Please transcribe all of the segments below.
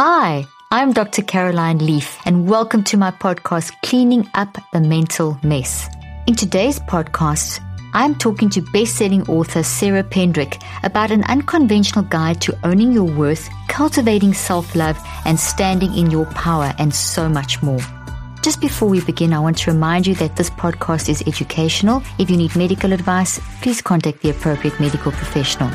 Hi, I'm Dr. Caroline Leaf, and welcome to my podcast, Cleaning Up the Mental Mess. In today's podcast, I'm talking to best-selling author Sarah Pendrick about an unconventional guide to owning your worth, cultivating self-love, and standing in your power, and so much more. Just before we begin, I want to remind you that this podcast is educational. If you need medical advice, please contact the appropriate medical professional.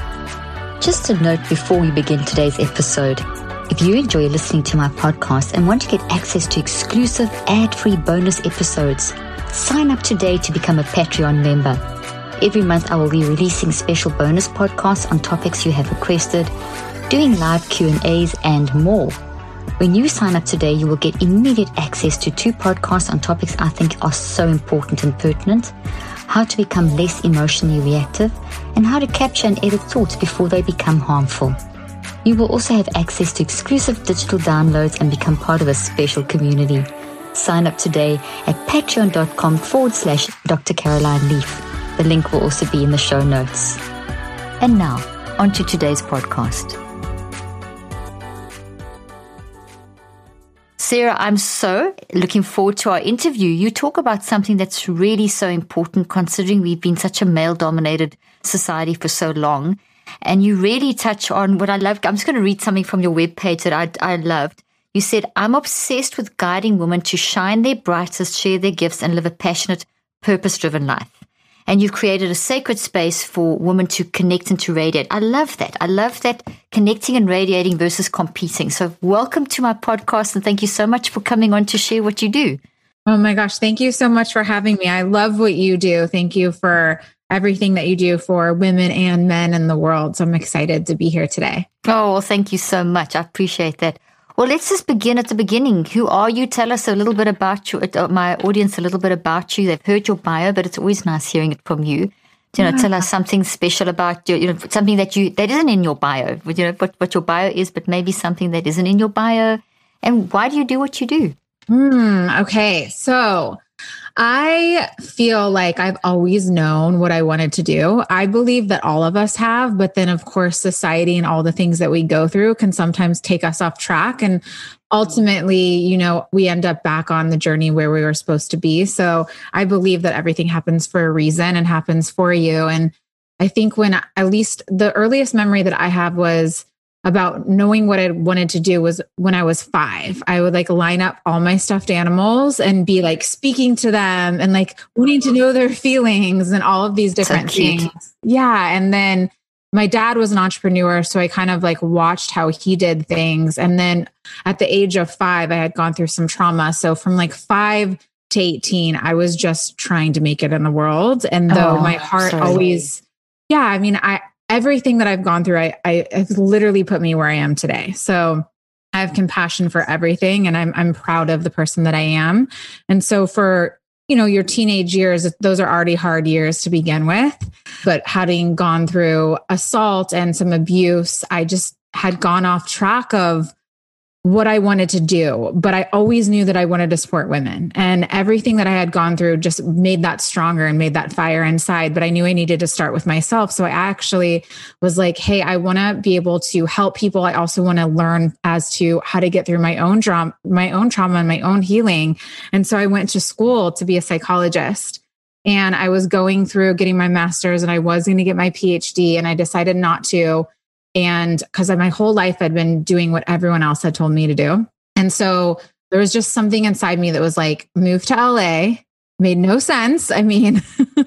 Just a note before we begin today's episode. If you enjoy listening to my podcast and want to get access to exclusive ad-free bonus episodes, sign up today to become a Patreon member. Every month I will be releasing special bonus podcasts on topics you have requested, doing live Q&As and more. When you sign up today, you will get immediate access to two podcasts on topics I think are so important and pertinent, how to become less emotionally reactive, and how to capture and edit thoughts before they become harmful. You will also have access to exclusive digital downloads and become part of a special community. Sign up today at patreon.com forward slash Dr. Caroline Leaf. The link will also be in the show notes. And now, on to today's podcast. Sarah, I'm so looking forward to our interview. You talk about something that's really so important considering we've been such a male dominated society for so long. And you really touch on what I love. I'm just going to read something from your webpage that I, I loved. You said, I'm obsessed with guiding women to shine their brightest, share their gifts, and live a passionate, purpose driven life. And you've created a sacred space for women to connect and to radiate. I love that. I love that connecting and radiating versus competing. So, welcome to my podcast and thank you so much for coming on to share what you do. Oh my gosh. Thank you so much for having me. I love what you do. Thank you for everything that you do for women and men in the world. So I'm excited to be here today. Oh, well, thank you so much. I appreciate that. Well, let's just begin at the beginning. Who are you? Tell us a little bit about you, uh, my audience, a little bit about you. They've heard your bio, but it's always nice hearing it from you. You know, yeah. tell us something special about you, you know, something that you, that isn't in your bio, you know, what, what your bio is, but maybe something that isn't in your bio. And why do you do what you do? Hmm. okay. So I feel like I've always known what I wanted to do. I believe that all of us have, but then of course, society and all the things that we go through can sometimes take us off track. And ultimately, you know, we end up back on the journey where we were supposed to be. So I believe that everything happens for a reason and happens for you. And I think when at least the earliest memory that I have was about knowing what I wanted to do was when I was five. I would like line up all my stuffed animals and be like speaking to them and like wanting to know their feelings and all of these different so things. Yeah. And then my dad was an entrepreneur. So I kind of like watched how he did things. And then at the age of five, I had gone through some trauma. So from like five to 18, I was just trying to make it in the world. And though oh, my heart sorry. always, yeah, I mean, I, everything that I've gone through, I, I have literally put me where I am today. So I have compassion for everything and I'm I'm proud of the person that I am. And so for you know your teenage years those are already hard years to begin with but having gone through assault and some abuse i just had gone off track of what I wanted to do, but I always knew that I wanted to support women. And everything that I had gone through just made that stronger and made that fire inside. But I knew I needed to start with myself. So I actually was like, hey, I want to be able to help people. I also want to learn as to how to get through my own trauma, my own trauma and my own healing. And so I went to school to be a psychologist. And I was going through getting my master's and I was going to get my PhD and I decided not to and because my whole life I'd been doing what everyone else had told me to do. And so there was just something inside me that was like, move to LA. Made no sense. I mean,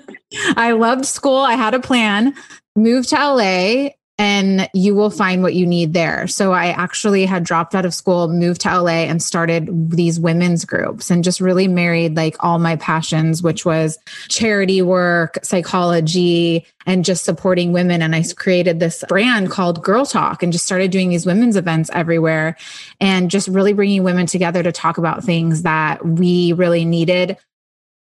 I loved school. I had a plan. Moved to LA and you will find what you need there. So I actually had dropped out of school, moved to LA and started these women's groups and just really married like all my passions, which was charity work, psychology, and just supporting women. And I created this brand called Girl Talk and just started doing these women's events everywhere and just really bringing women together to talk about things that we really needed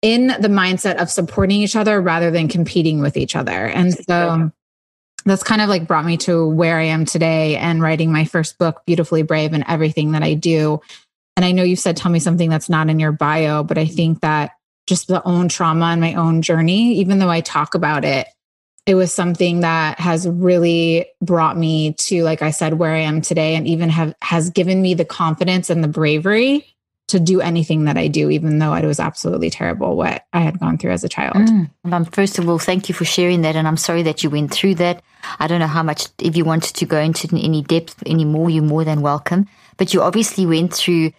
in the mindset of supporting each other rather than competing with each other. And so that's kind of like brought me to where I am today and writing my first book, Beautifully Brave, and everything that I do. And I know you said, tell me something that's not in your bio, but I think that just the own trauma and my own journey, even though I talk about it, it was something that has really brought me to, like I said, where I am today and even have has given me the confidence and the bravery to do anything that I do, even though it was absolutely terrible what I had gone through as a child. Mm. Um, first of all, thank you for sharing that. And I'm sorry that you went through that. I don't know how much, if you wanted to go into any depth anymore, you're more than welcome. But you obviously went through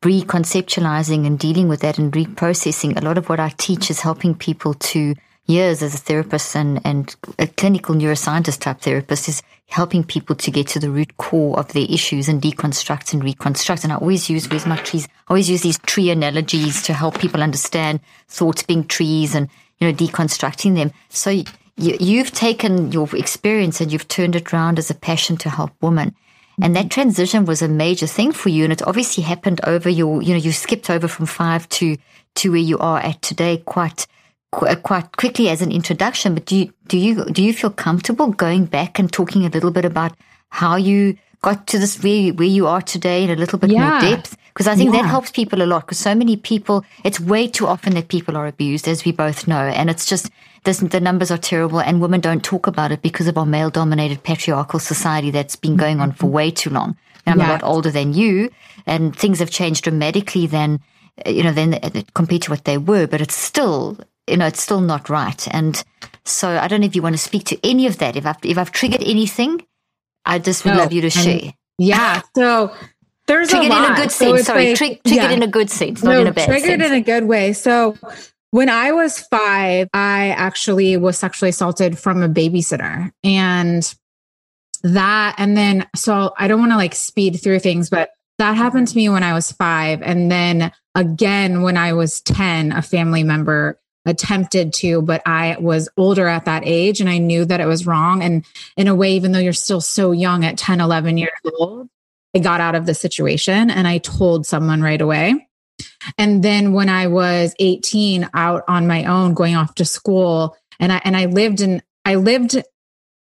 reconceptualizing and dealing with that and reprocessing. A lot of what I teach is helping people to years as a therapist and, and a clinical neuroscientist type therapist is helping people to get to the root core of their issues and deconstruct and reconstruct. And I always use, where's my trees? I always use these tree analogies to help people understand thoughts being trees and, you know, deconstructing them. So you, you've taken your experience and you've turned it around as a passion to help women. And that transition was a major thing for you. And it obviously happened over your, you know, you skipped over from five to, to where you are at today quite qu- uh, quite quickly as an introduction, but do you, do you, do you feel comfortable going back and talking a little bit about how you got to this where, where you are today in a little bit yeah. more depth? Because I think yeah. that helps people a lot because so many people, it's way too often that people are abused, as we both know. And it's just, this, the numbers are terrible and women don't talk about it because of our male dominated patriarchal society that's been going on for mm-hmm. way too long. And I'm yeah. a lot older than you and things have changed dramatically than, uh, you know, than uh, compared to what they were, but it's still you know, it's still not right. And so I don't know if you want to speak to any of that. If I've, if I've triggered anything, I just would no, love you to share. Yeah. So there's triggered a lot. in a good sense. So Sorry, like, tri- triggered yeah. in a good sense, not no, in a bad triggered sense. in a good way. So when I was five, I actually was sexually assaulted from a babysitter. And that, and then, so I don't want to like speed through things, but that happened to me when I was five. And then again, when I was 10, a family member attempted to, but I was older at that age and I knew that it was wrong. And in a way, even though you're still so young at 10, 11 years old, I got out of the situation and I told someone right away. And then when I was 18 out on my own going off to school and I and I lived in I lived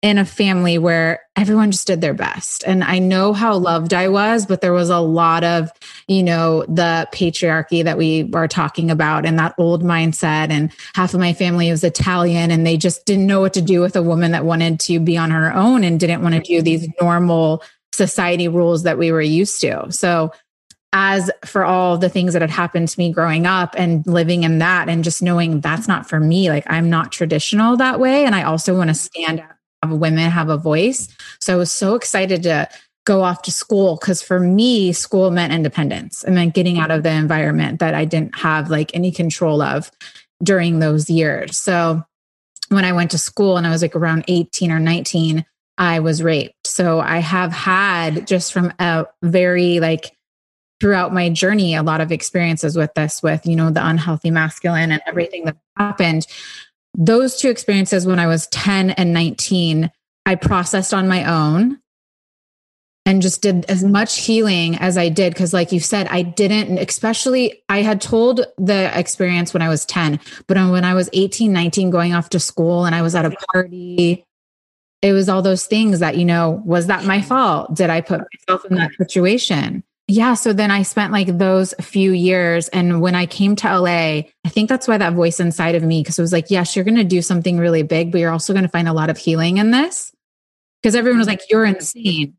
in a family where everyone just did their best. And I know how loved I was, but there was a lot of, you know, the patriarchy that we are talking about and that old mindset. And half of my family was Italian and they just didn't know what to do with a woman that wanted to be on her own and didn't want to do these normal society rules that we were used to. So, as for all the things that had happened to me growing up and living in that and just knowing that's not for me, like I'm not traditional that way. And I also want to stand have women have a voice. So I was so excited to go off to school because for me, school meant independence. It meant getting out of the environment that I didn't have like any control of during those years. So when I went to school and I was like around 18 or 19, I was raped. So I have had just from a very like throughout my journey a lot of experiences with this with you know the unhealthy masculine and everything that happened those two experiences when I was 10 and 19, I processed on my own and just did as much healing as I did. Cause, like you said, I didn't, especially, I had told the experience when I was 10, but when I was 18, 19, going off to school and I was at a party, it was all those things that, you know, was that my fault? Did I put myself in that situation? Yeah, so then I spent like those few years. And when I came to LA, I think that's why that voice inside of me, because it was like, yes, you're going to do something really big, but you're also going to find a lot of healing in this. Because everyone was like, you're insane.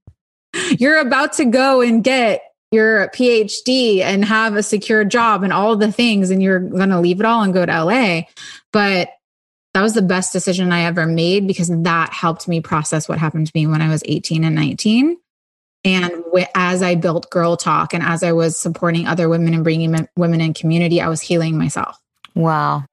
You're about to go and get your PhD and have a secure job and all the things, and you're going to leave it all and go to LA. But that was the best decision I ever made because that helped me process what happened to me when I was 18 and 19 and as I built Girl Talk and as I was supporting other women and bringing women in community, I was healing myself. Wow.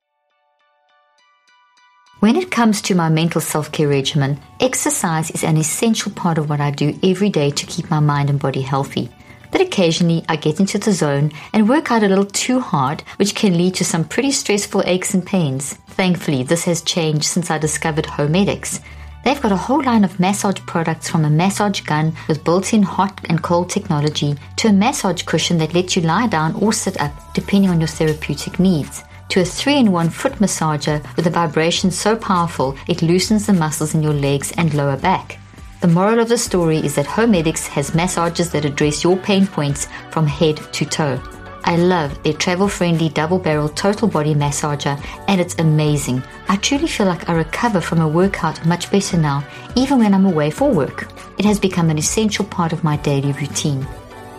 When it comes to my mental self care regimen, exercise is an essential part of what I do every day to keep my mind and body healthy. But occasionally I get into the zone and work out a little too hard, which can lead to some pretty stressful aches and pains. Thankfully, this has changed since I discovered Homedics. They've got a whole line of massage products from a massage gun with built in hot and cold technology to a massage cushion that lets you lie down or sit up depending on your therapeutic needs to a three in one foot massager with a vibration so powerful it loosens the muscles in your legs and lower back. The moral of the story is that Homedics has massages that address your pain points from head to toe. I love their travel friendly double barrel total body massager and it's amazing. I truly feel like I recover from a workout much better now, even when I'm away for work. It has become an essential part of my daily routine.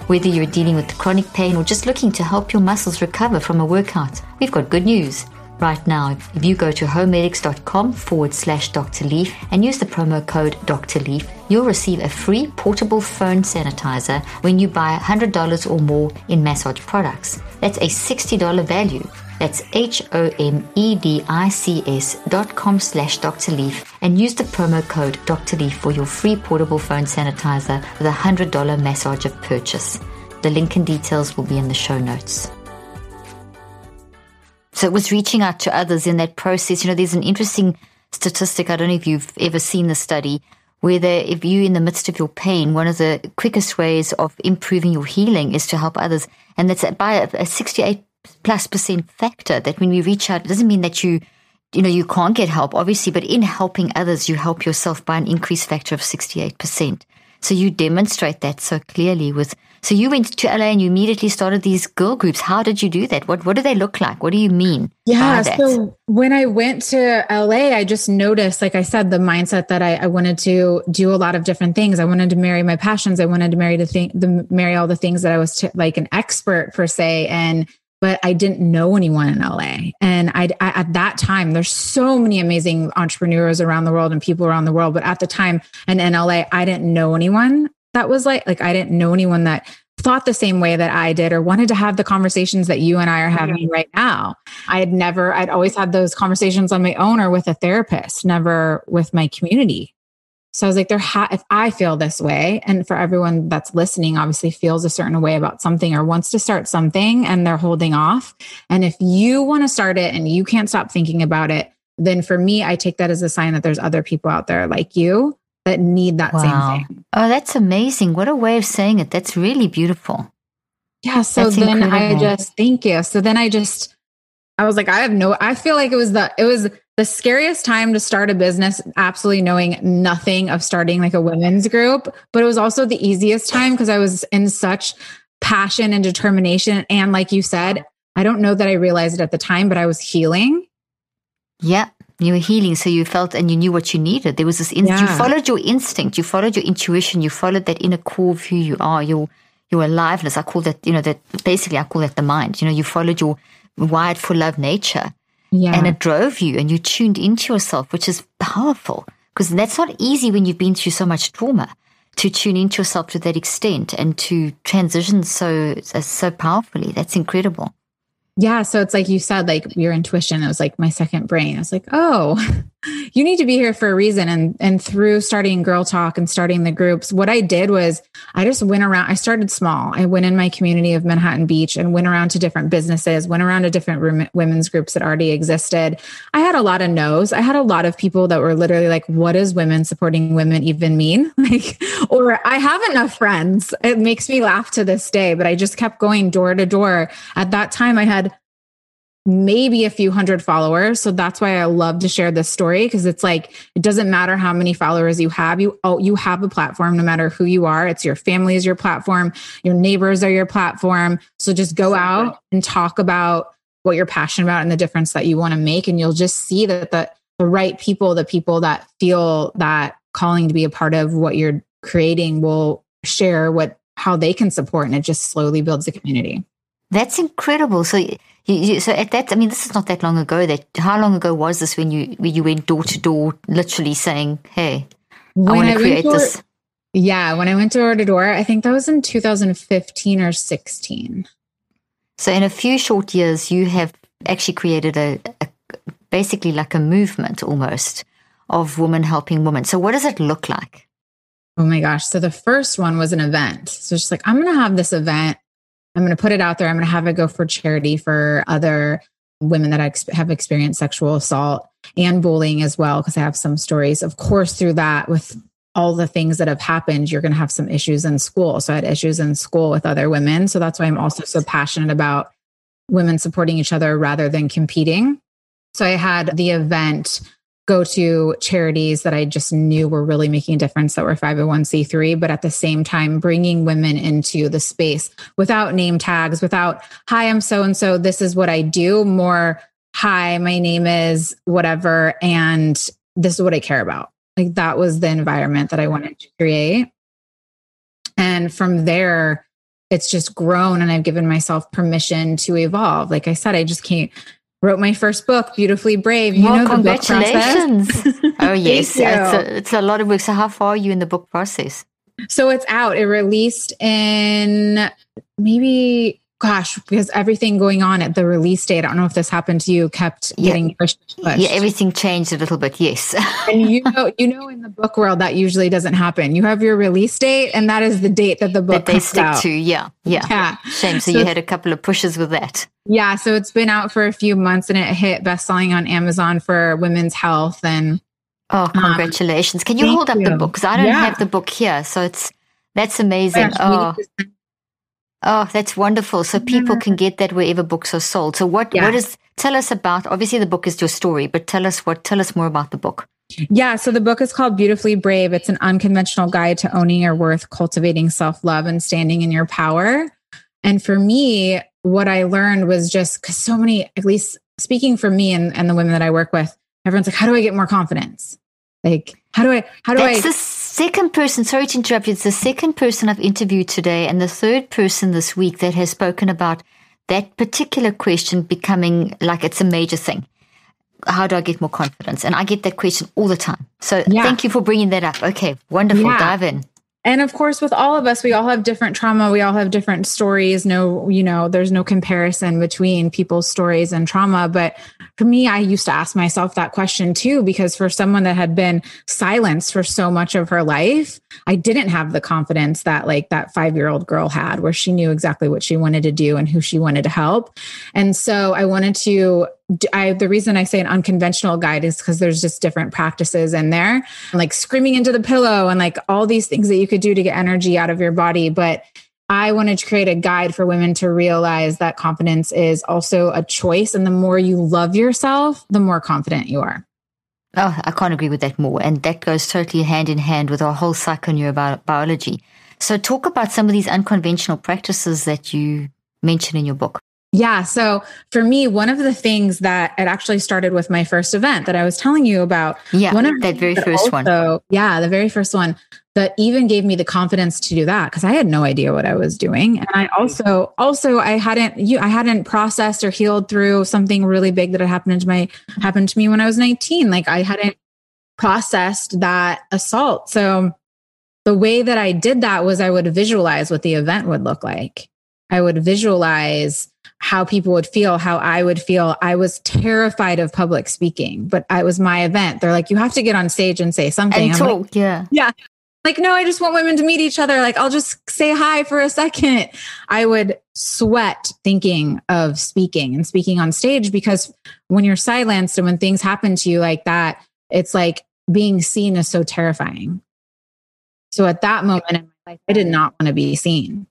Whether you're dealing with chronic pain or just looking to help your muscles recover from a workout, we've got good news. Right now, if you go to homedics.com forward slash Dr. Leaf and use the promo code Dr. Leaf, you'll receive a free portable phone sanitizer when you buy $100 or more in massage products. That's a $60 value. That's H-O-M-E-D-I-C-S dot com slash Dr. Leaf and use the promo code Dr. Leaf for your free portable phone sanitizer with a $100 massage of purchase. The link and details will be in the show notes. So it was reaching out to others in that process. You know, there's an interesting statistic. I don't know if you've ever seen the study where if you're in the midst of your pain, one of the quickest ways of improving your healing is to help others. And that's by a, a 68 plus percent factor that when we reach out, it doesn't mean that you, you know, you can't get help, obviously, but in helping others, you help yourself by an increased factor of 68%. So you demonstrate that so clearly with, so you went to LA and you immediately started these girl groups. How did you do that? What, what do they look like? What do you mean? Yeah. So when I went to LA, I just noticed, like I said, the mindset that I, I, wanted to do a lot of different things. I wanted to marry my passions. I wanted to marry the thing, the marry all the things that I was like an expert per se. And but I didn't know anyone in LA. And I, I, at that time, there's so many amazing entrepreneurs around the world and people around the world. But at the time and in LA, I didn't know anyone that was like, like I didn't know anyone that thought the same way that I did or wanted to have the conversations that you and I are having right now. I had never, I'd always had those conversations on my own or with a therapist, never with my community. So I was like, there, ha- if I feel this way, and for everyone that's listening, obviously feels a certain way about something or wants to start something and they're holding off. And if you want to start it and you can't stop thinking about it, then for me, I take that as a sign that there's other people out there like you that need that wow. same thing. Oh, that's amazing. What a way of saying it. That's really beautiful. Yeah. So that's then incredible. I just, thank you. So then I just, I was like, I have no, I feel like it was the, it was the scariest time to start a business, absolutely knowing nothing of starting like a women's group. But it was also the easiest time because I was in such passion and determination. And like you said, I don't know that I realized it at the time, but I was healing. Yeah. You were healing, so you felt and you knew what you needed. There was this in- yeah. you followed your instinct, you followed your intuition, you followed that inner core of who you are, your your aliveness. I call that, you know, that basically I call that the mind. You know, you followed your wired for love nature yeah. And it drove you and you tuned into yourself, which is powerful because that's not easy when you've been through so much trauma to tune into yourself to that extent and to transition so so powerfully. That's incredible. Yeah. So it's like you said, like your intuition, it was like my second brain. I was like, oh, you need to be here for a reason. And and through starting Girl Talk and starting the groups, what I did was I just went around. I started small. I went in my community of Manhattan Beach and went around to different businesses, went around to different women's groups that already existed. I had a lot of no's. I had a lot of people that were literally like, what does women supporting women even mean? Like, or I have enough friends. It makes me laugh to this day, but I just kept going door to door. At that time, I had maybe a few hundred followers. So that's why I love to share this story because it's like it doesn't matter how many followers you have. You oh, you have a platform no matter who you are. It's your family is your platform, your neighbors are your platform. So just go out and talk about what you're passionate about and the difference that you want to make and you'll just see that the the right people, the people that feel that calling to be a part of what you're creating will share what how they can support and it just slowly builds a community. That's incredible. So you, you, so at that, I mean, this is not that long ago. That how long ago was this when you when you went door to door, literally saying, "Hey, when I want to create this." Yeah, when I went door to door, I think that was in 2015 or 16. So in a few short years, you have actually created a, a basically like a movement almost of women helping women. So, what does it look like? Oh my gosh. So, the first one was an event. So, it's just like, I'm going to have this event. I'm going to put it out there. I'm going to have it go for charity for other women that have experienced sexual assault and bullying as well, because I have some stories. Of course, through that, with all the things that have happened, you're going to have some issues in school. So I had issues in school with other women. So that's why I'm also so passionate about women supporting each other rather than competing. So I had the event go to charities that I just knew were really making a difference that were 501c3, but at the same time, bringing women into the space without name tags, without, hi, I'm so and so, this is what I do, more, hi, my name is whatever, and this is what I care about. Like that was the environment that I wanted to create. And from there, it's just grown and I've given myself permission to evolve. Like I said, I just can't wrote my first book, Beautifully Brave. You well, know congratulations. oh yes, it's a, it's a lot of work. So how far are you in the book process? So it's out. It released in maybe gosh, because everything going on at the release date, I don't know if this happened to you, kept yeah. getting pushed, pushed. Yeah, everything changed a little bit. Yes. and you know, you know, in the book world, that usually doesn't happen. You have your release date, and that is the date that the book that they stick out. to. Yeah, yeah. Yeah. Shame. So, so you had a couple of pushes with that. Yeah. So it's been out for a few months, and it hit bestselling on Amazon for women's health and. Oh, um, congratulations! Um, Can you hold up you. the book? Because I don't yeah. have the book here, so it's that's amazing. Oh, Oh, that's wonderful. So people can get that wherever books are sold. So what yeah. what is tell us about obviously the book is your story, but tell us what tell us more about the book. Yeah, so the book is called Beautifully Brave. It's an unconventional guide to owning your worth, cultivating self-love and standing in your power. And for me, what I learned was just cuz so many at least speaking for me and, and the women that I work with, everyone's like how do I get more confidence? Like how do I how do That's I second person, sorry to interrupt you, it's the second person I've interviewed today and the third person this week that has spoken about that particular question becoming like it's a major thing. How do I get more confidence? And I get that question all the time. So yeah. thank you for bringing that up. Okay, wonderful. Yeah. Dive in. And of course, with all of us, we all have different trauma. We all have different stories. No, you know, there's no comparison between people's stories and trauma. But for me, I used to ask myself that question too, because for someone that had been silenced for so much of her life, I didn't have the confidence that like that five year old girl had, where she knew exactly what she wanted to do and who she wanted to help. And so I wanted to I the reason I say an unconventional guide is because there's just different practices in there, like screaming into the pillow and like all these things that you could do to get energy out of your body. But I wanted to create a guide for women to realize that confidence is also a choice. And the more you love yourself, the more confident you are. Oh, I can't agree with that more. And that goes totally hand in hand with our whole psychoneurobiology. So, talk about some of these unconventional practices that you mention in your book. Yeah. So for me, one of the things that it actually started with my first event that I was telling you about. Yeah. One of that very first also, one. Yeah. The very first one that even gave me the confidence to do that because I had no idea what I was doing. And I also, also, I hadn't, you, I hadn't processed or healed through something really big that had happened to my, happened to me when I was 19. Like I hadn't processed that assault. So the way that I did that was I would visualize what the event would look like. I would visualize how people would feel, how I would feel. I was terrified of public speaking, but it was my event. They're like, you have to get on stage and say something. And talk, like, yeah. Yeah. Like, no, I just want women to meet each other. Like, I'll just say hi for a second. I would sweat thinking of speaking and speaking on stage because when you're silenced and when things happen to you like that, it's like being seen is so terrifying. So at that moment in my life, I did not want to be seen.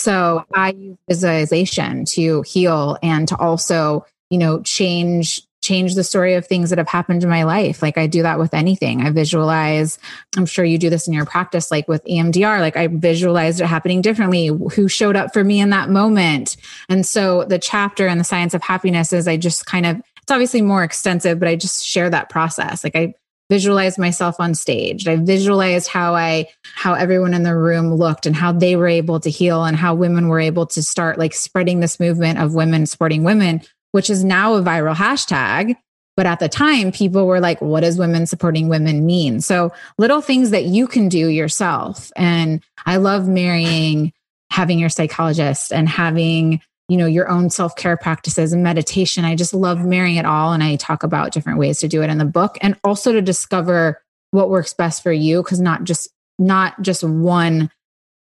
So I use visualization to heal and to also, you know, change change the story of things that have happened in my life. Like I do that with anything. I visualize, I'm sure you do this in your practice, like with EMDR, like I visualized it happening differently, who showed up for me in that moment. And so the chapter in the science of happiness is I just kind of, it's obviously more extensive, but I just share that process. Like I visualized myself on stage. I visualized how I how everyone in the room looked and how they were able to heal and how women were able to start like spreading this movement of women supporting women, which is now a viral hashtag. But at the time, people were like, what does women supporting women mean? So little things that you can do yourself. And I love marrying having your psychologist and having you know, your own self care practices and meditation. I just love marrying it all. And I talk about different ways to do it in the book and also to discover what works best for you. Cause not just, not just one,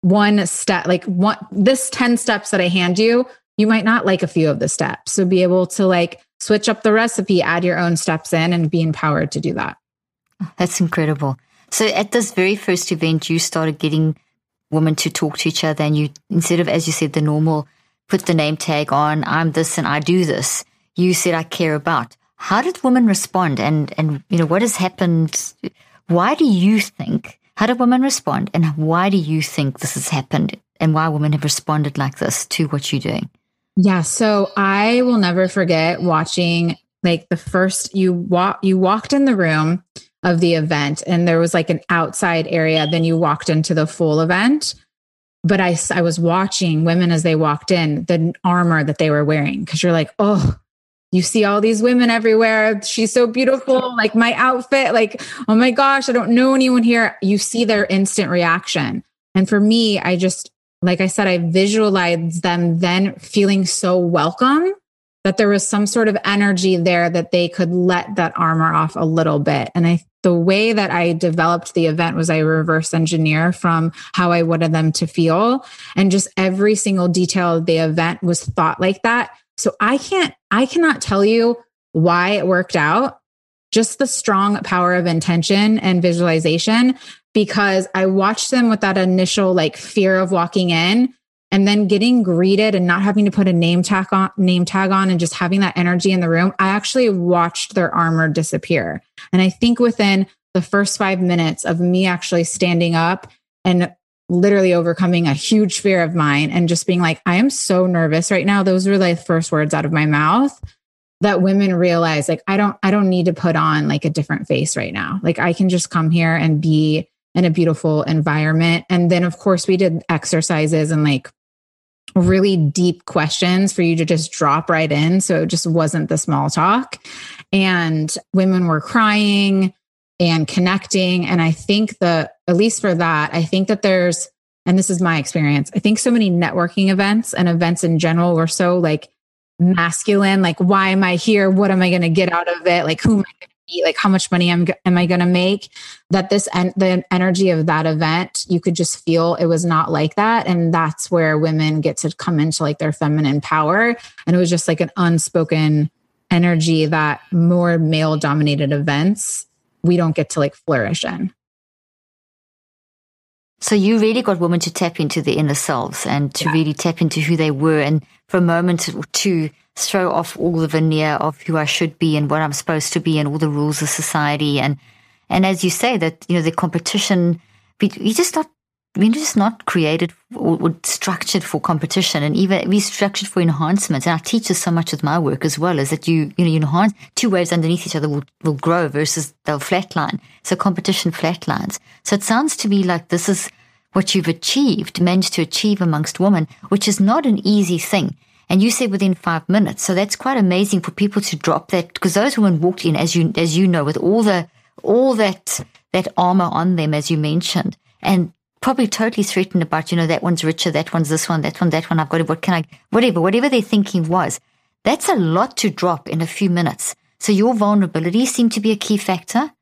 one step, like one, this 10 steps that I hand you, you might not like a few of the steps. So be able to like switch up the recipe, add your own steps in and be empowered to do that. Oh, that's incredible. So at this very first event, you started getting women to talk to each other and you, instead of, as you said, the normal put the name tag on, I'm this and I do this. You said I care about. How did women respond? And, and, you know, what has happened? Why do you think, how did women respond? And why do you think this has happened? And why women have responded like this to what you're doing? Yeah. So I will never forget watching like the first you walk, you walked in the room of the event and there was like an outside area. Then you walked into the full event but I, I was watching women as they walked in, the armor that they were wearing, because you're like, oh, you see all these women everywhere. She's so beautiful. Like my outfit, like, oh my gosh, I don't know anyone here. You see their instant reaction. And for me, I just, like I said, I visualized them then feeling so welcome that there was some sort of energy there that they could let that armor off a little bit. And I the way that I developed the event was I reverse engineer from how I wanted them to feel. And just every single detail of the event was thought like that. So I can't, I cannot tell you why it worked out. Just the strong power of intention and visualization, because I watched them with that initial like fear of walking in and then getting greeted and not having to put a name tag on name tag on and just having that energy in the room i actually watched their armor disappear. And i think within the first 5 minutes of me actually standing up and literally overcoming a huge fear of mine and just being like i am so nervous right now. Those were like the first words out of my mouth that women realize like i don't i don't need to put on like a different face right now. Like i can just come here and be in a beautiful environment. And then of course we did exercises and like really deep questions for you to just drop right in. So it just wasn't the small talk. And women were crying and connecting. And I think the, at least for that, I think that there's, and this is my experience, I think so many networking events and events in general were so like masculine. Like, why am I here? What am I going to get out of it? Like, who am I going like how much money am, am I going to make? That this and the energy of that event, you could just feel it was not like that. And that's where women get to come into like their feminine power. And it was just like an unspoken energy that more male dominated events, we don't get to like flourish in. So you really got women to tap into their inner selves and to yeah. really tap into who they were and for a moment to throw off all the veneer of who I should be and what I'm supposed to be and all the rules of society. And, and as you say that, you know, the competition, we just not, we're just not created or, or, structured for competition and even we structured for enhancement. And I teach this so much with my work as well is that you, you know, you enhance two waves underneath each other will, will grow versus they'll flatline. So competition flatlines. So it sounds to me like this is what you've achieved, managed to achieve amongst women, which is not an easy thing. And you said within five minutes. So that's quite amazing for people to drop that because those women walked in, as you, as you know, with all the, all that, that armor on them, as you mentioned, and probably totally threatened about, you know, that one's richer, that one's this one, that one, that one. I've got it. What can I, whatever, whatever their thinking was. That's a lot to drop in a few minutes. So your vulnerability seemed to be a key factor.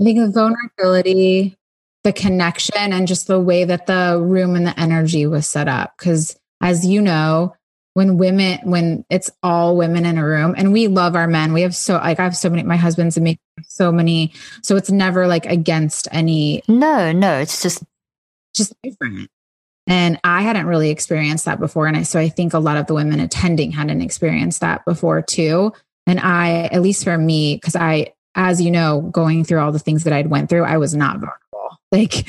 I think the vulnerability, the connection, and just the way that the room and the energy was set up. Because as you know, when women when it's all women in a room and we love our men. We have so like i have so many my husband's and me so many so it's never like against any no no it's just just different. And i hadn't really experienced that before and I, so i think a lot of the women attending hadn't experienced that before too. And i at least for me because i as you know going through all the things that i'd went through i was not vulnerable. Like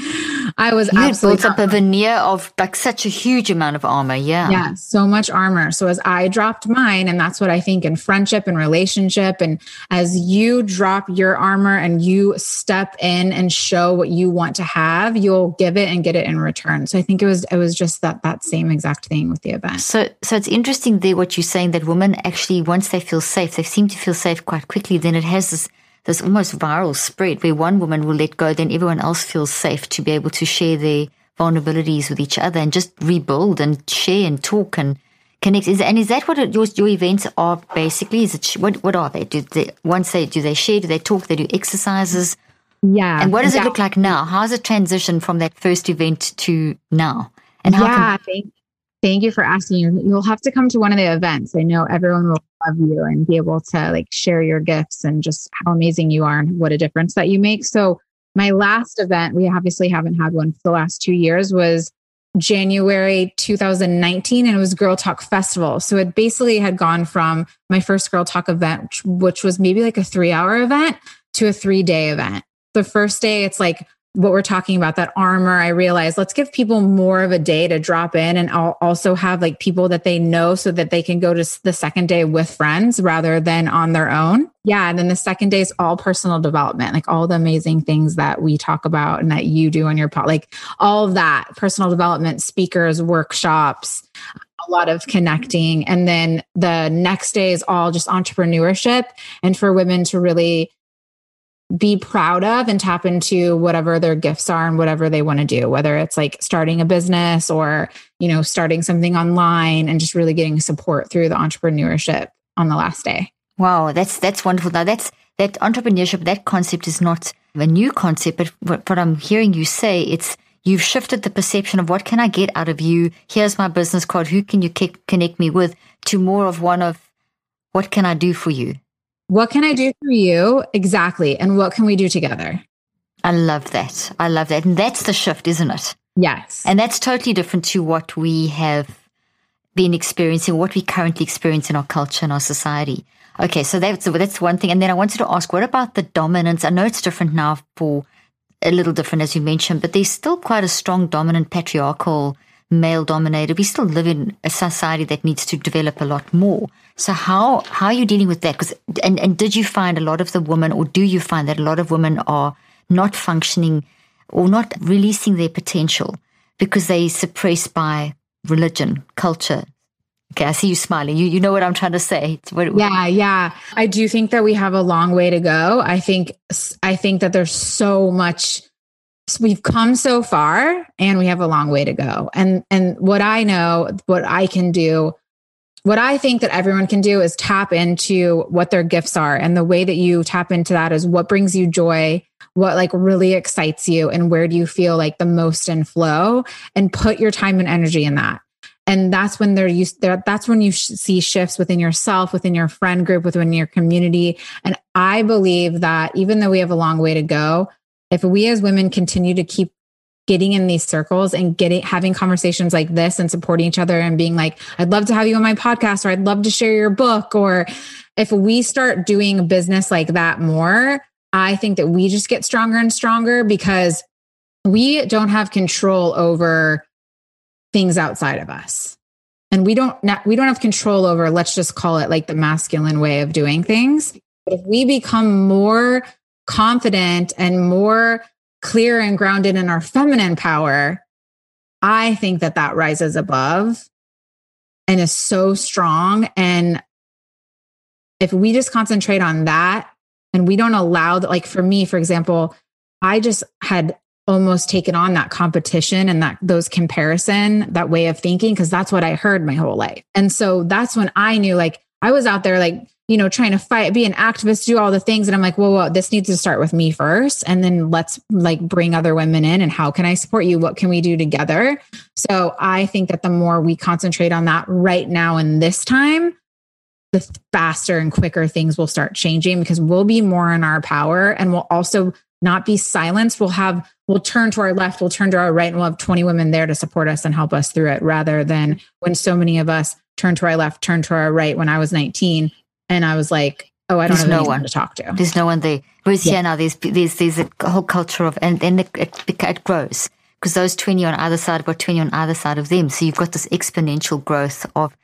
I was you absolutely built up a veneer of like such a huge amount of armor. Yeah. Yeah. So much armor. So as I dropped mine, and that's what I think in friendship and relationship, and as you drop your armor and you step in and show what you want to have, you'll give it and get it in return. So I think it was it was just that that same exact thing with the event. So so it's interesting there what you're saying that women actually once they feel safe, they seem to feel safe quite quickly. Then it has this this almost viral spread where one woman will let go, then everyone else feels safe to be able to share their vulnerabilities with each other and just rebuild and share and talk and connect. Is, and is that what it, your, your events are basically? Is it, what, what are they? Do they, once they, do they share, do they talk, they do exercises? Yeah. And what does it look like now? How's it transition from that first event to now? And how yeah, can, thank, you for asking. You'll have to come to one of the events. I know everyone will love you and be able to like share your gifts and just how amazing you are and what a difference that you make. So my last event, we obviously haven't had one for the last two years, was January 2019 and it was Girl Talk Festival. So it basically had gone from my first Girl Talk event, which was maybe like a three hour event, to a three day event. The first day, it's like what we're talking about that armor i realized let's give people more of a day to drop in and i'll also have like people that they know so that they can go to the second day with friends rather than on their own. Yeah and then the second day is all personal development like all the amazing things that we talk about and that you do on your pod like all of that personal development speakers workshops a lot of connecting. And then the next day is all just entrepreneurship and for women to really be proud of and tap into whatever their gifts are and whatever they want to do whether it's like starting a business or you know starting something online and just really getting support through the entrepreneurship on the last day. Wow that's that's wonderful. Now that's that entrepreneurship that concept is not a new concept but what, what i'm hearing you say it's you've shifted the perception of what can i get out of you? Here's my business card. Who can you connect me with to more of one of what can i do for you what can I do for you? Exactly. And what can we do together? I love that. I love that. And that's the shift, isn't it? Yes. And that's totally different to what we have been experiencing, what we currently experience in our culture and our society. Okay, so that's that's one thing. And then I wanted to ask, what about the dominance? I know it's different now for a little different as you mentioned, but there's still quite a strong dominant patriarchal male dominated. We still live in a society that needs to develop a lot more. So how how are you dealing with that? Because and and did you find a lot of the women, or do you find that a lot of women are not functioning or not releasing their potential because they suppressed by religion, culture? Okay, I see you smiling. You you know what I'm trying to say. What, yeah, yeah. I do think that we have a long way to go. I think I think that there's so much we've come so far and we have a long way to go. And and what I know, what I can do, what I think that everyone can do is tap into what their gifts are. And the way that you tap into that is what brings you joy, what like really excites you and where do you feel like the most in flow and put your time and energy in that and that's when they're used there that's when you see shifts within yourself within your friend group within your community and i believe that even though we have a long way to go if we as women continue to keep getting in these circles and getting having conversations like this and supporting each other and being like i'd love to have you on my podcast or i'd love to share your book or if we start doing business like that more i think that we just get stronger and stronger because we don't have control over things outside of us. And we don't we don't have control over let's just call it like the masculine way of doing things. But if we become more confident and more clear and grounded in our feminine power, I think that that rises above and is so strong. And if we just concentrate on that and we don't allow that, like for me, for example, I just had almost taken on that competition and that those comparison, that way of thinking, because that's what I heard my whole life. And so that's when I knew like I was out there like you know, trying to fight, be an activist, do all the things. And I'm like, whoa, whoa, this needs to start with me first. And then let's like bring other women in and how can I support you? What can we do together? So I think that the more we concentrate on that right now in this time, the faster and quicker things will start changing because we'll be more in our power and we'll also not be silenced. We'll have, we'll turn to our left, we'll turn to our right, and we'll have 20 women there to support us and help us through it rather than when so many of us turn to our left, turn to our right when I was 19 and I was like, oh, I don't there's have no one to talk to. There's no one there. Whereas yeah. here now, there's, there's, there's a whole culture of, and then it, it, it grows because those 20 on either side have got 20 on either side of them. So you've got this exponential growth of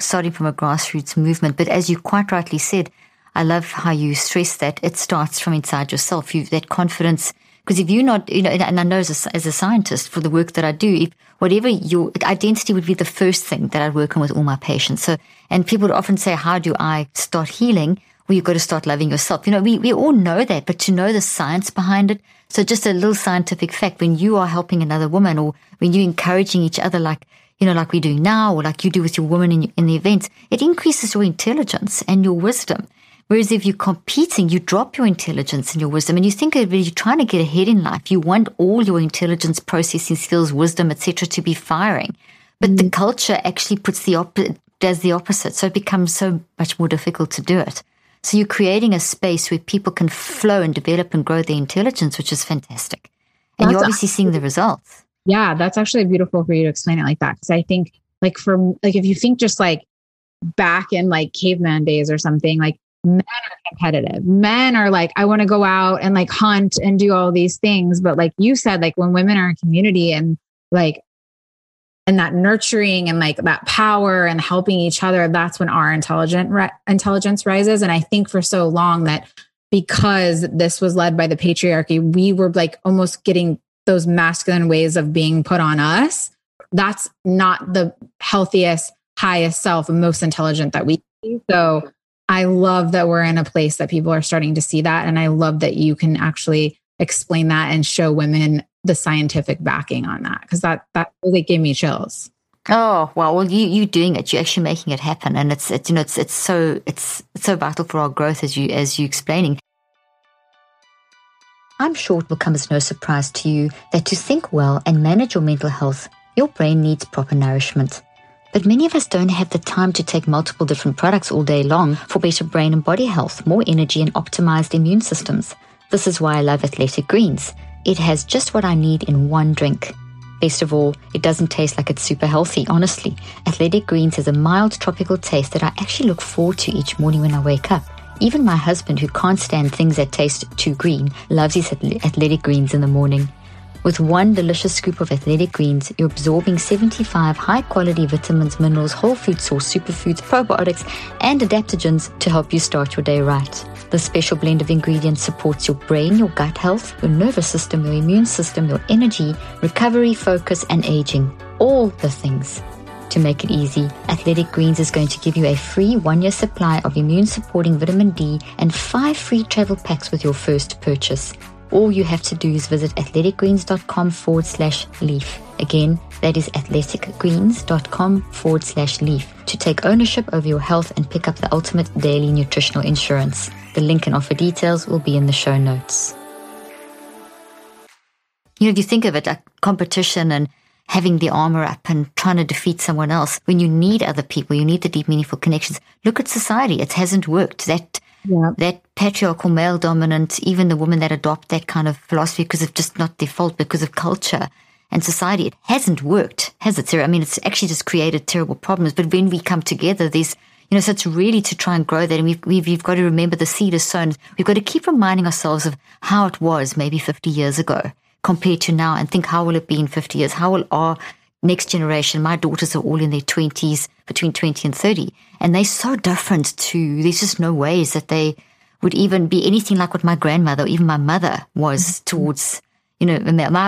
starting from a grassroots movement. But as you quite rightly said, I love how you stress that it starts from inside yourself. You that confidence, because if you're not, you know, and I know as a, as a scientist for the work that I do, if whatever your identity would be the first thing that I'd work on with all my patients. So, and people would often say, how do I start healing? Well, you've got to start loving yourself. You know, we, we all know that, but to know the science behind it. So just a little scientific fact, when you are helping another woman or when you're encouraging each other, like you know, like we're doing now, or like you do with your woman in, in the events, it increases your intelligence and your wisdom. Whereas if you're competing, you drop your intelligence and your wisdom. And you think of it, you're trying to get ahead in life. You want all your intelligence, processing skills, wisdom, etc., to be firing. But mm-hmm. the culture actually puts the op- does the opposite. So it becomes so much more difficult to do it. So you're creating a space where people can flow and develop and grow their intelligence, which is fantastic. And that's you're obviously seeing the results. Yeah, that's actually beautiful for you to explain it like that. Cause I think like for like if you think just like back in like caveman days or something, like men are competitive. Men are like, I want to go out and like hunt and do all these things. But like you said, like when women are in community and like, and that nurturing and like that power and helping each other, that's when our intelligent re- intelligence rises. And I think for so long that because this was led by the patriarchy, we were like almost getting those masculine ways of being put on us. That's not the healthiest, highest self, most intelligent that we. So I love that we're in a place that people are starting to see that. And I love that you can actually explain that and show women the scientific backing on that because that that really gave me chills. Oh well, well you you doing it, you're actually making it happen, and it's it's you know it's it's so it's, it's so vital for our growth as you as you explaining. I'm sure it will come as no surprise to you that to think well and manage your mental health, your brain needs proper nourishment. But many of us don't have the time to take multiple different products all day long for better brain and body health, more energy, and optimized immune systems. This is why I love Athletic Greens. It has just what I need in one drink. Best of all, it doesn't taste like it's super healthy, honestly. Athletic Greens has a mild tropical taste that I actually look forward to each morning when I wake up. Even my husband, who can't stand things that taste too green, loves his athletic greens in the morning. With one delicious scoop of athletic greens, you're absorbing 75 high quality vitamins, minerals, whole food source, superfoods, probiotics, and adaptogens to help you start your day right. The special blend of ingredients supports your brain, your gut health, your nervous system, your immune system, your energy, recovery, focus, and aging. All the things. To make it easy, Athletic Greens is going to give you a free one year supply of immune supporting vitamin D and five free travel packs with your first purchase all you have to do is visit athleticgreens.com forward slash leaf. Again, that is athleticgreens.com forward slash leaf to take ownership over your health and pick up the ultimate daily nutritional insurance. The link and offer details will be in the show notes. You know, if you think of it, like competition and having the armor up and trying to defeat someone else, when you need other people, you need the deep, meaningful connections. Look at society. It hasn't worked. That yeah. that patriarchal male dominant, even the women that adopt that kind of philosophy because of just not default, because of culture and society, it hasn't worked, has it, Sarah? I mean, it's actually just created terrible problems. But when we come together, there's, you know, so it's really to try and grow that. And we've, we've, we've got to remember the seed is sown. We've got to keep reminding ourselves of how it was maybe 50 years ago compared to now and think how will it be in 50 years? How will our next generation, my daughters are all in their 20s, between 20 and 30, and they're so different to, there's just no ways that they would even be anything like what my grandmother or even my mother was mm-hmm. towards, you know,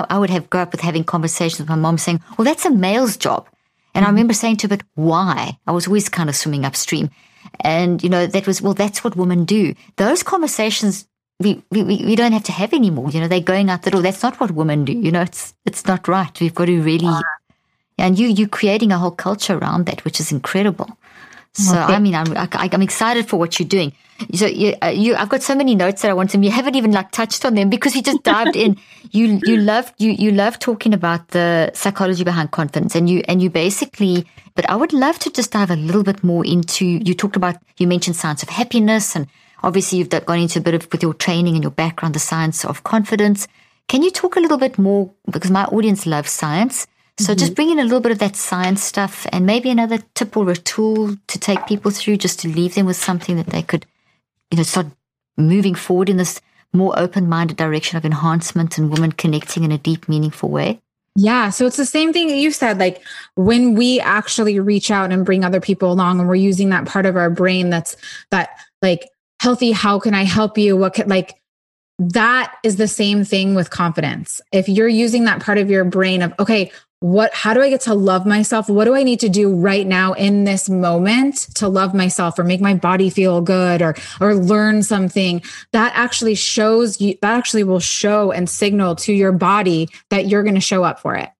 I would have grown up with having conversations with my mom saying, well, that's a male's job. And mm-hmm. I remember saying to her, but why? I was always kind of swimming upstream. And, you know, that was, well, that's what women do. Those conversations we, we, we don't have to have anymore. You know, they're going out the door. That's not what women do. You know, it's, it's not right. We've got to really and you you creating a whole culture around that, which is incredible. So okay. I mean, I'm I, am excited for what you're doing. So you, uh, you, I've got so many notes that I want to. You haven't even like touched on them because you just dived in. You you love you you love talking about the psychology behind confidence, and you and you basically. But I would love to just dive a little bit more into. You talked about you mentioned science of happiness, and obviously you've gone into a bit of with your training and your background, the science of confidence. Can you talk a little bit more because my audience loves science? So mm-hmm. just bring in a little bit of that science stuff and maybe another tip or a tool to take people through just to leave them with something that they could, you know, start moving forward in this more open-minded direction of enhancement and women connecting in a deep, meaningful way. Yeah. So it's the same thing that you said. Like when we actually reach out and bring other people along and we're using that part of our brain that's that like healthy, how can I help you? What could like that is the same thing with confidence. If you're using that part of your brain of, okay, what how do i get to love myself what do i need to do right now in this moment to love myself or make my body feel good or or learn something that actually shows you that actually will show and signal to your body that you're going to show up for it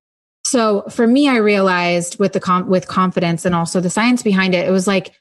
So for me, I realized with the com- with confidence and also the science behind it, it was like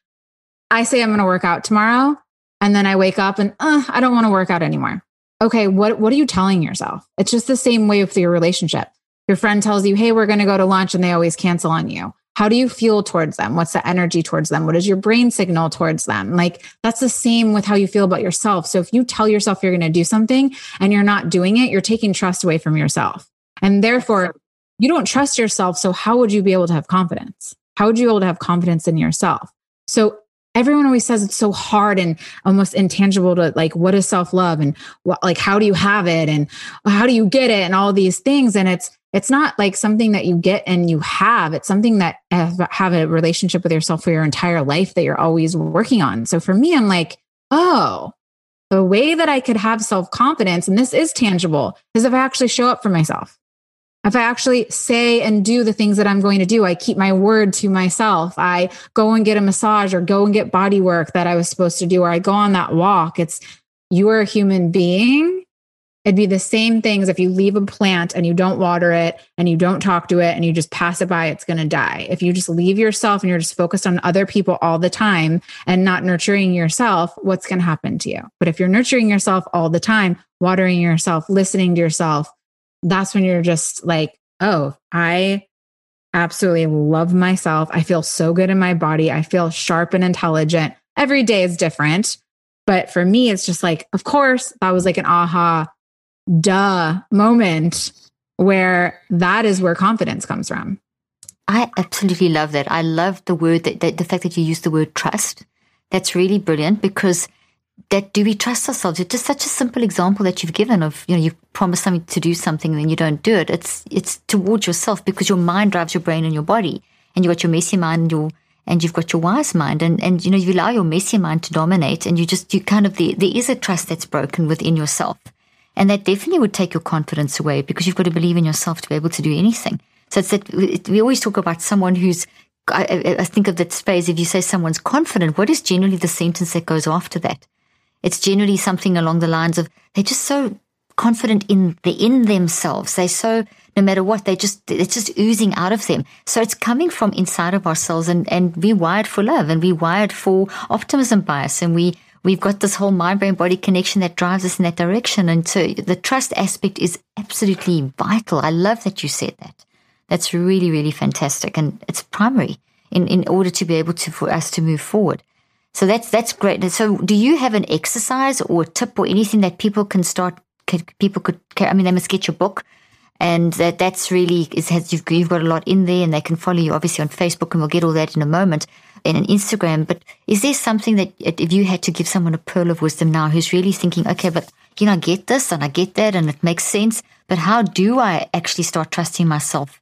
I say I'm going to work out tomorrow, and then I wake up and uh, I don't want to work out anymore. Okay, what what are you telling yourself? It's just the same way with your relationship. Your friend tells you, "Hey, we're going to go to lunch," and they always cancel on you. How do you feel towards them? What's the energy towards them? What is your brain signal towards them? Like that's the same with how you feel about yourself. So if you tell yourself you're going to do something and you're not doing it, you're taking trust away from yourself. And therefore, you don't trust yourself. So how would you be able to have confidence? How would you be able to have confidence in yourself? So everyone always says it's so hard and almost intangible to like what is self-love and what like how do you have it and how do you get it and all these things. And it's it's not like something that you get and you have. It's something that have, a relationship with yourself for your entire life that you're always working on. So for me i'm like oh the way that i could have self-confidence and this is tangible is if i actually show up for myself if I actually say and do the things that I'm going to do, I keep my word to myself. I go and get a massage or go and get body work that I was supposed to do, or I go on that walk. It's you're a human being. It'd be the same things if you leave a plant and you don't water it and you don't talk to it and you just pass it by, it's going to die. If you just leave yourself and you're just focused on other people all the time and not nurturing yourself, what's going to happen to you? But if you're nurturing yourself all the time, watering yourself, listening to yourself, that's when you're just like, oh, I absolutely love myself. I feel so good in my body. I feel sharp and intelligent. Every day is different. But for me, it's just like, of course, that was like an aha, duh moment where that is where confidence comes from. I absolutely love that. I love the word that, that the fact that you use the word trust. That's really brilliant because that do we trust ourselves? It's just such a simple example that you've given of, you know, you promise something to do something and then you don't do it. It's it's towards yourself because your mind drives your brain and your body. And you've got your messy mind and your and you've got your wise mind and, and you know, you allow your messy mind to dominate and you just you kind of the, there is a trust that's broken within yourself. And that definitely would take your confidence away because you've got to believe in yourself to be able to do anything. So it's that we always talk about someone who's I, I think of that phrase, if you say someone's confident, what is generally the sentence that goes after that? It's generally something along the lines of they're just so confident in the in themselves. They're so no matter what, they just it's just oozing out of them. So it's coming from inside of ourselves and, and we wired for love and we wired for optimism bias and we we've got this whole mind brain body connection that drives us in that direction. And so the trust aspect is absolutely vital. I love that you said that. That's really, really fantastic. And it's primary in, in order to be able to for us to move forward. So that's that's great. So do you have an exercise or a tip or anything that people can start? People could. I mean, they must get your book, and that that's really is has you've, you've got a lot in there, and they can follow you obviously on Facebook, and we'll get all that in a moment, and an Instagram. But is there something that if you had to give someone a pearl of wisdom now who's really thinking, okay, but you know, I get this and I get that, and it makes sense, but how do I actually start trusting myself?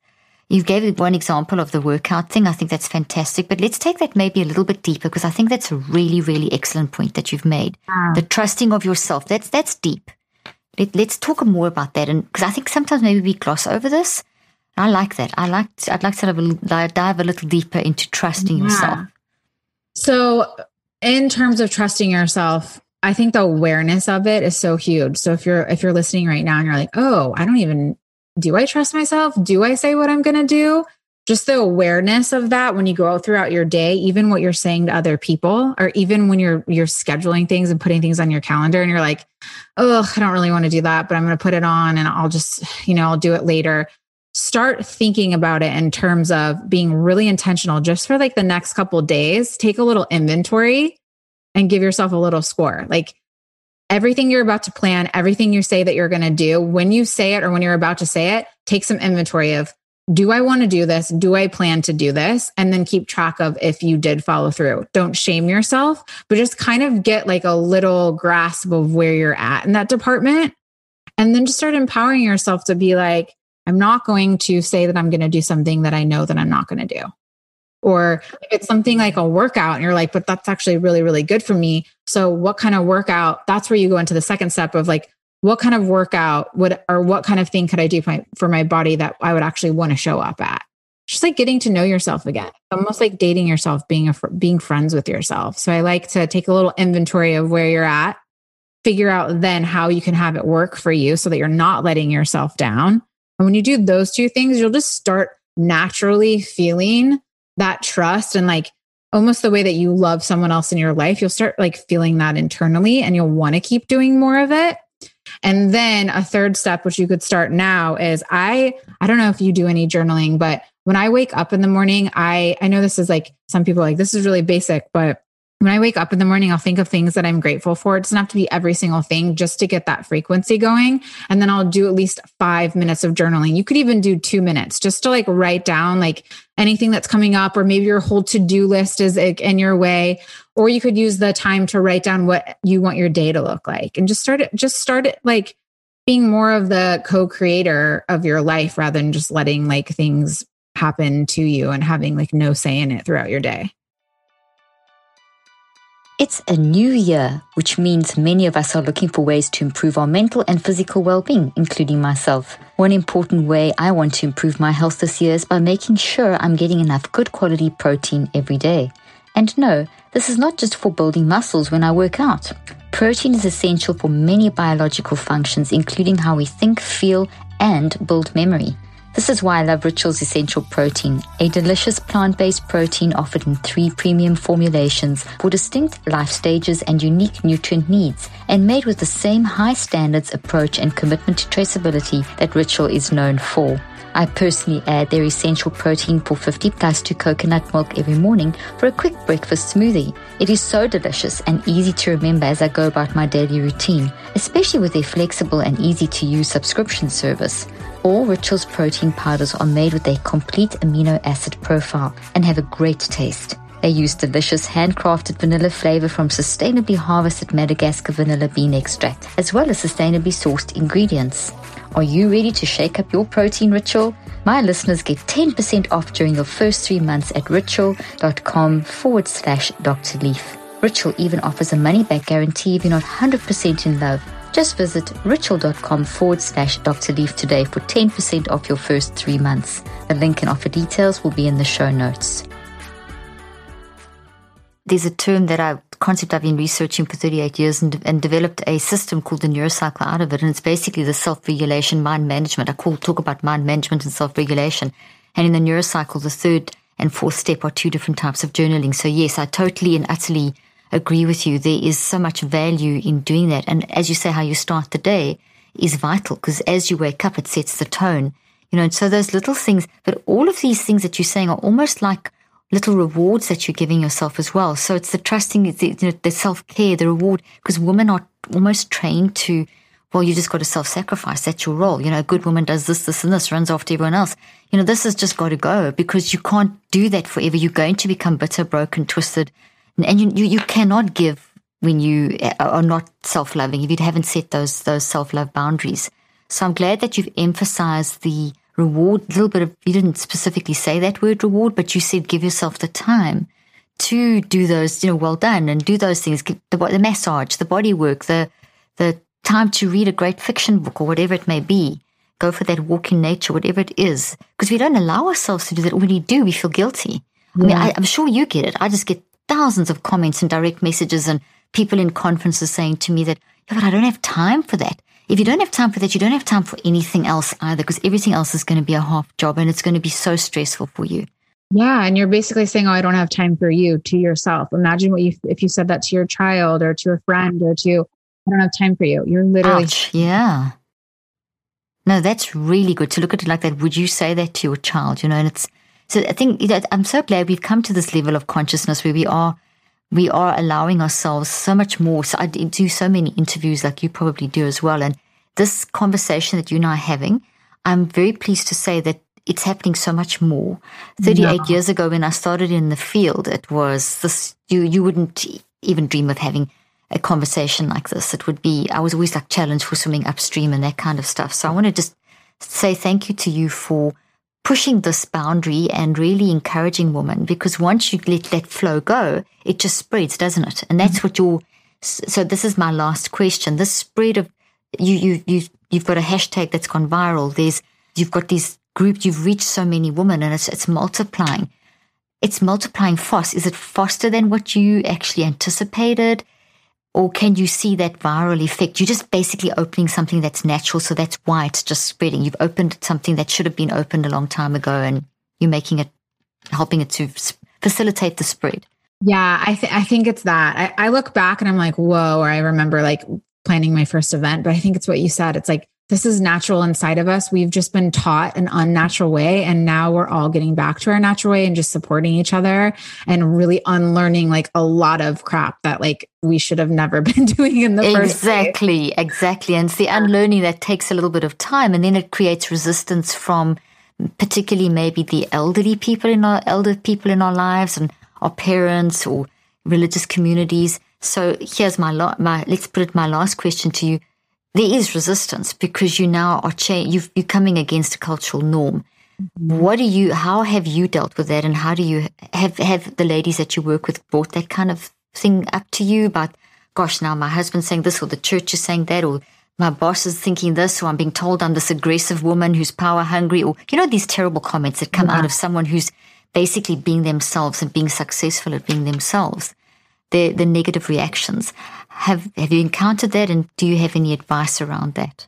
You gave one example of the workout thing. I think that's fantastic. But let's take that maybe a little bit deeper because I think that's a really, really excellent point that you've made. Mm. The trusting of yourself. That's that's deep. Let, us talk more about that. And because I think sometimes maybe we gloss over this. I like that. I like. To, I'd like to have a, dive a little deeper into trusting yeah. yourself. So, in terms of trusting yourself, I think the awareness of it is so huge. So if you're if you're listening right now and you're like, "Oh, I don't even do I trust myself? Do I say what I'm going to do? Just the awareness of that when you go throughout your day, even what you're saying to other people, or even when you're you're scheduling things and putting things on your calendar, and you're like, "Oh, I don't really want to do that, but I'm going to put it on, and I'll just, you know, I'll do it later." Start thinking about it in terms of being really intentional, just for like the next couple days. Take a little inventory and give yourself a little score. Like, everything you're about to plan, everything you say that you're going to do, when you say it or when you're about to say it, take some inventory of do I want to do this? Do I plan to do this? And then keep track of if you did follow through. Don't shame yourself, but just kind of get like a little grasp of where you're at in that department. And then just start empowering yourself to be like, I'm not going to say that I'm going to do something that I know that I'm not going to do. Or if it's something like a workout and you're like, but that's actually really, really good for me. So what kind of workout? That's where you go into the second step of like, what kind of workout would, or what kind of thing could I do for my, for my body that I would actually want to show up at? Just like getting to know yourself again, almost like dating yourself, being a, being friends with yourself. So I like to take a little inventory of where you're at, figure out then how you can have it work for you so that you're not letting yourself down And when you do those two things, you'll just start naturally feeling that trust and like almost the way that you love someone else in your life. You'll start like feeling that internally and you'll want to keep doing more of it. And then a third step, which you could start now, is I I don't know if you do any journaling, but when I wake up in the morning, I I know this is like some people like this is really basic, but when I wake up in the morning, I'll think of things that I'm grateful for. It doesn't have to be every single thing just to get that frequency going. And then I'll do at least five minutes of journaling. You could even do two minutes just to like write down like anything that's coming up, or maybe your whole to do list is in your way. Or you could use the time to write down what you want your day to look like and just start it, just start it like being more of the co creator of your life rather than just letting like things happen to you and having like no say in it throughout your day. It's a new year, which means many of us are looking for ways to improve our mental and physical well being, including myself. One important way I want to improve my health this year is by making sure I'm getting enough good quality protein every day. And no, this is not just for building muscles when I work out. Protein is essential for many biological functions, including how we think, feel, and build memory. This is why I love Ritual's Essential Protein, a delicious plant based protein offered in three premium formulations for distinct life stages and unique nutrient needs, and made with the same high standards approach and commitment to traceability that Ritual is known for. I personally add their essential protein for 50 plus to coconut milk every morning for a quick breakfast smoothie. It is so delicious and easy to remember as I go about my daily routine, especially with their flexible and easy to use subscription service. All Rituals protein powders are made with a complete amino acid profile and have a great taste. They use delicious handcrafted vanilla flavor from sustainably harvested Madagascar vanilla bean extract, as well as sustainably sourced ingredients. Are you ready to shake up your protein ritual? My listeners get 10% off during your first three months at ritual.com forward slash Dr. Leaf. Ritual even offers a money back guarantee if you're not 100% in love. Just visit ritual.com forward slash Dr. Leaf today for 10% off your first three months. The link and offer details will be in the show notes. There's a term that I concept I've been researching for 38 years and, and developed a system called the neurocycle out of it. And it's basically the self-regulation mind management. I call, talk about mind management and self-regulation. And in the neurocycle, the third and fourth step are two different types of journaling. So yes, I totally and utterly agree with you. There is so much value in doing that. And as you say, how you start the day is vital because as you wake up, it sets the tone, you know, and so those little things, but all of these things that you're saying are almost like little rewards that you're giving yourself as well. So it's the trusting, the, you know, the self care, the reward, because women are almost trained to, well, you just got to self sacrifice. That's your role. You know, a good woman does this, this, and this, runs after everyone else. You know, this has just got to go because you can't do that forever. You're going to become bitter, broken, twisted, and you, you, you cannot give when you uh, are not self-loving if you haven't set those those self-love boundaries. So I'm glad that you've emphasized the reward. A little bit of you didn't specifically say that word reward, but you said give yourself the time to do those. You know, well done, and do those things. The, the massage, the body work, the the time to read a great fiction book or whatever it may be. Go for that walk in nature, whatever it is, because we don't allow ourselves to do that. When we do, we feel guilty. Yeah. I mean, I, I'm sure you get it. I just get thousands of comments and direct messages and people in conferences saying to me that, yeah, but I don't have time for that. If you don't have time for that, you don't have time for anything else either, because everything else is going to be a half job and it's going to be so stressful for you. Yeah. And you're basically saying, Oh, I don't have time for you to yourself. Imagine what you, if you said that to your child or to a friend or to, I don't have time for you. You're literally. Ouch, yeah. No, that's really good to look at it like that. Would you say that to your child? You know, and it's, so I think you know, I'm so glad we've come to this level of consciousness where we are we are allowing ourselves so much more. So I do so many interviews like you probably do as well. And this conversation that you and I are having, I'm very pleased to say that it's happening so much more. 38 yeah. years ago when I started in the field, it was this, you, you wouldn't even dream of having a conversation like this. It would be, I was always like challenged for swimming upstream and that kind of stuff. So I want to just say thank you to you for pushing this boundary and really encouraging women because once you let that flow go, it just spreads, doesn't it? And that's mm-hmm. what your, so this is my last question. This spread of, you, you, you, you've got a hashtag that's gone viral. There's, you've got these groups, you've reached so many women and it's, it's multiplying. It's multiplying fast. Is it faster than what you actually anticipated? Or can you see that viral effect? You're just basically opening something that's natural. So that's why it's just spreading. You've opened something that should have been opened a long time ago and you're making it, helping it to facilitate the spread. Yeah, I, th- I think it's that. I, I look back and I'm like, whoa, or I remember like planning my first event, but I think it's what you said. It's like, this is natural inside of us. We've just been taught an unnatural way. And now we're all getting back to our natural way and just supporting each other and really unlearning like a lot of crap that like we should have never been doing in the exactly, first Exactly, exactly. And it's the unlearning that takes a little bit of time and then it creates resistance from particularly maybe the elderly people in our elder people in our lives and our parents or religious communities. So here's my, my let's put it my last question to you there is resistance because you now are cha- you are coming against a cultural norm. Mm-hmm. What do you? How have you dealt with that, and how do you have have the ladies that you work with brought that kind of thing up to you about? Gosh, now my husband's saying this, or the church is saying that, or my boss is thinking this, or I'm being told I'm this aggressive woman who's power hungry, or you know these terrible comments that come yeah. out of someone who's basically being themselves and being successful at being themselves. The the negative reactions. Have have you encountered that and do you have any advice around that?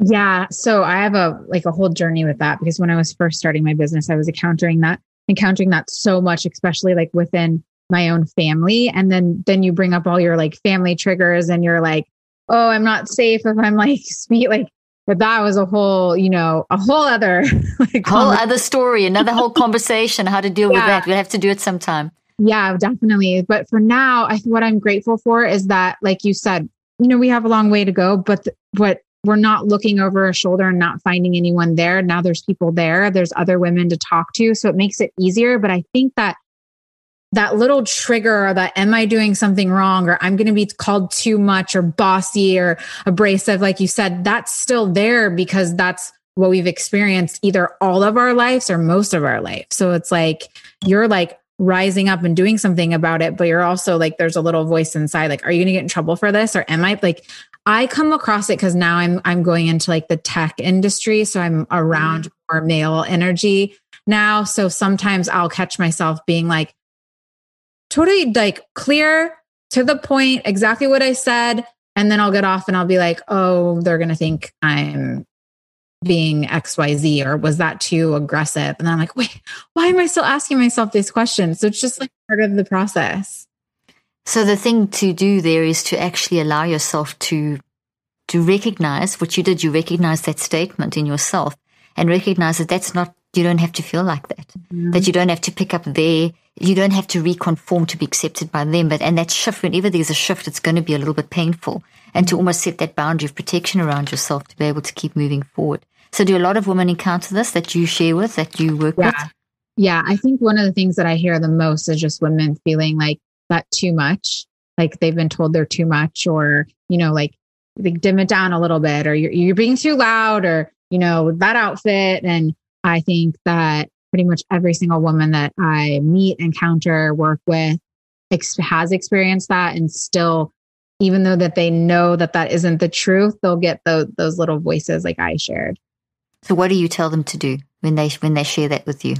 Yeah, so I have a like a whole journey with that because when I was first starting my business, I was encountering that encountering that so much especially like within my own family and then then you bring up all your like family triggers and you're like, "Oh, I'm not safe if I'm like speak like but that was a whole, you know, a whole other like whole other story, another whole conversation how to deal yeah. with that. We'll have to do it sometime. Yeah, definitely. But for now, I what I'm grateful for is that, like you said, you know, we have a long way to go, but but we're not looking over our shoulder and not finding anyone there. Now there's people there. There's other women to talk to, so it makes it easier. But I think that that little trigger that am I doing something wrong or I'm going to be called too much or bossy or abrasive, like you said, that's still there because that's what we've experienced either all of our lives or most of our life. So it's like you're like rising up and doing something about it, but you're also like, there's a little voice inside, like, are you going to get in trouble for this? Or am I like, I come across it because now I'm, I'm going into like the tech industry. So I'm around mm-hmm. more male energy now. So sometimes I'll catch myself being like, totally like clear to the point, exactly what I said. And then I'll get off and I'll be like, oh, they're going to think I'm being XYZ or was that too aggressive? And I'm like, wait, why am I still asking myself these questions? So it's just like part of the process. So the thing to do there is to actually allow yourself to to recognize what you did. You recognize that statement in yourself and recognize that that's not you don't have to feel like that. Mm-hmm. That you don't have to pick up their you don't have to reconform to be accepted by them. But and that shift, whenever there's a shift, it's going to be a little bit painful. And to almost set that boundary of protection around yourself to be able to keep moving forward. So do a lot of women encounter this that you share with, that you work yeah. with? Yeah. I think one of the things that I hear the most is just women feeling like that too much, like they've been told they're too much, or, you know, like they dim it down a little bit, or you're, you're being too loud, or, you know, that outfit. And I think that pretty much every single woman that I meet, encounter, work with ex- has experienced that and still even though that they know that that isn't the truth they'll get the, those little voices like i shared so what do you tell them to do when they when they share that with you?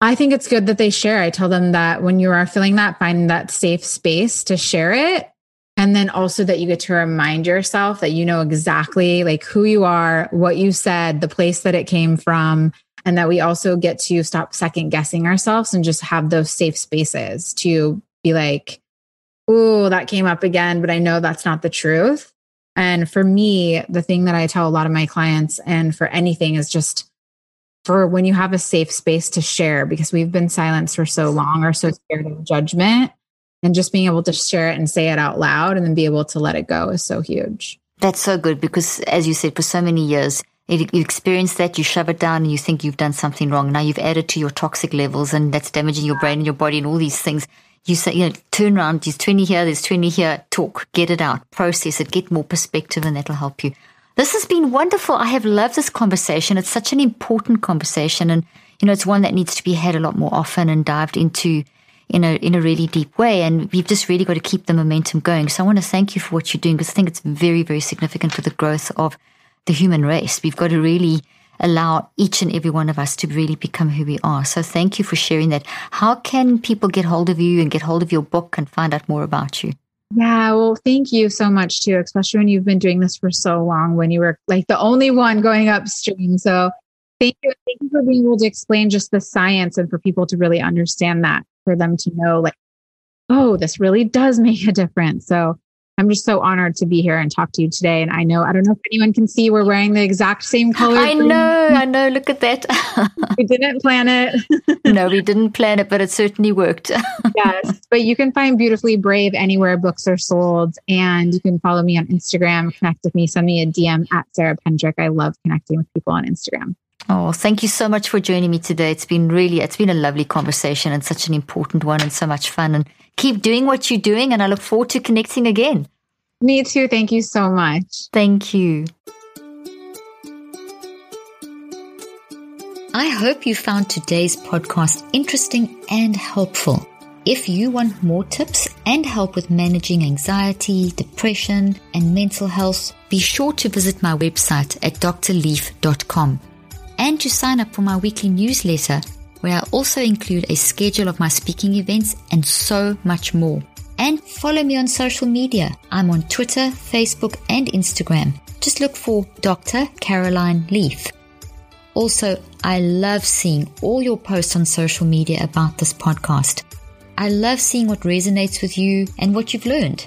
I think it's good that they share. I tell them that when you are feeling that, find that safe space to share it. And then also that you get to remind yourself that you know exactly like who you are, what you said, the place that it came from, and that we also get to stop second guessing ourselves and just have those safe spaces to be like, oh, that came up again, but I know that's not the truth. And for me, the thing that I tell a lot of my clients and for anything is just for when you have a safe space to share, because we've been silenced for so long or so scared of judgment. And just being able to share it and say it out loud and then be able to let it go is so huge. That's so good because, as you said, for so many years, you experience that, you shove it down, and you think you've done something wrong. Now you've added to your toxic levels, and that's damaging your brain and your body and all these things you say, you know, turn around, there's 20 here, there's 20 here, talk, get it out, process it, get more perspective, and that'll help you. This has been wonderful. I have loved this conversation. It's such an important conversation. And, you know, it's one that needs to be had a lot more often and dived into in a, in a really deep way. And we've just really got to keep the momentum going. So I want to thank you for what you're doing because I think it's very, very significant for the growth of the human race. We've got to really allow each and every one of us to really become who we are. So thank you for sharing that. How can people get hold of you and get hold of your book and find out more about you? Yeah, well, thank you so much too, especially when you've been doing this for so long, when you were like the only one going upstream. So thank you. Thank you for being able to explain just the science and for people to really understand that, for them to know, like, oh, this really does make a difference. So I'm just so honored to be here and talk to you today. And I know, I don't know if anyone can see, we're wearing the exact same color. I know, I know. Look at that. we didn't plan it. no, we didn't plan it, but it certainly worked. yes. But you can find Beautifully Brave anywhere books are sold. And you can follow me on Instagram, connect with me, send me a DM at Sarah Pendrick. I love connecting with people on Instagram. Oh, thank you so much for joining me today. It's been really, it's been a lovely conversation and such an important one and so much fun. And keep doing what you're doing. And I look forward to connecting again. Me too. Thank you so much. Thank you. I hope you found today's podcast interesting and helpful. If you want more tips and help with managing anxiety, depression, and mental health, be sure to visit my website at drleaf.com and to sign up for my weekly newsletter where I also include a schedule of my speaking events and so much more. And follow me on social media. I'm on Twitter, Facebook, and Instagram. Just look for Dr. Caroline Leaf. Also, I love seeing all your posts on social media about this podcast. I love seeing what resonates with you and what you've learned.